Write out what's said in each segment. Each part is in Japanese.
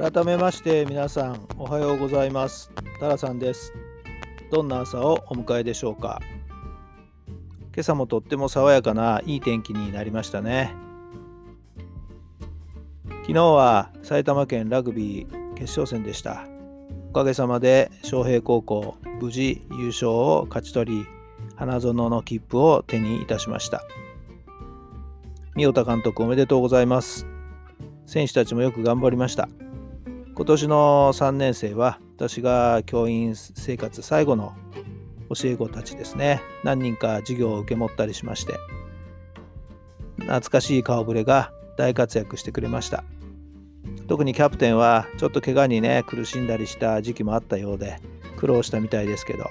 改めまして皆さんおはようございます。タラさんです。どんな朝をお迎えでしょうか。今朝もとっても爽やかないい天気になりましたね。昨日は埼玉県ラグビー決勝戦でした。おかげさまで昌平高校無事優勝を勝ち取り花園の切符を手にいたしました。三代田監督おめでとうございます。選手たちもよく頑張りました。今年の3年生は私が教員生活最後の教え子たちですね。何人か授業を受け持ったりしまして懐かしい顔ぶれが大活躍してくれました。特にキャプテンはちょっと怪我にね苦しんだりした時期もあったようで苦労したみたいですけど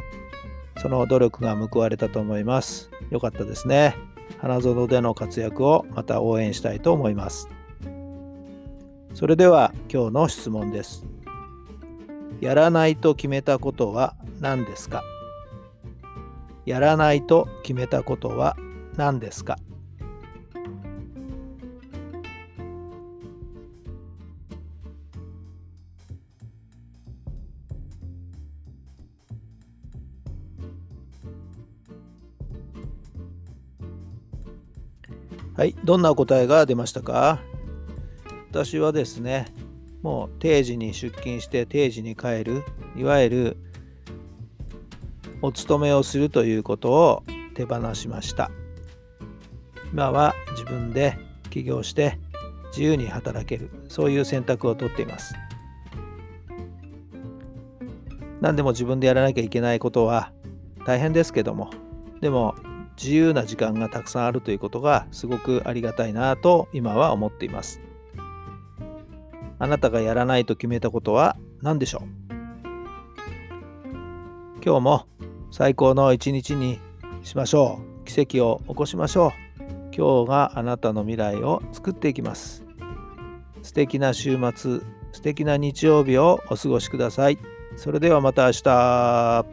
その努力が報われたと思います。よかったですね。花園での活躍をまた応援したいと思います。それでは今日の質問です。やらないと決めたことは何ですか？やらないと決めたことは何ですか？はい、どんな答えが出ましたか？私はですね、もう定時に出勤して定時に帰る、いわゆるお勤めをするということを手放しました。今は自分で起業して自由に働ける、そういう選択をとっています。何でも自分でやらなきゃいけないことは大変ですけども、でも自由な時間がたくさんあるということがすごくありがたいなと今は思っています。あなたがやらないと決めたことは何でしょう？今日も最高の一日にしましょう。奇跡を起こしましょう。今日があなたの未来を作っていきます。素敵な週末、素敵な日曜日をお過ごしください。それではまた明日。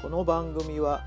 この番組は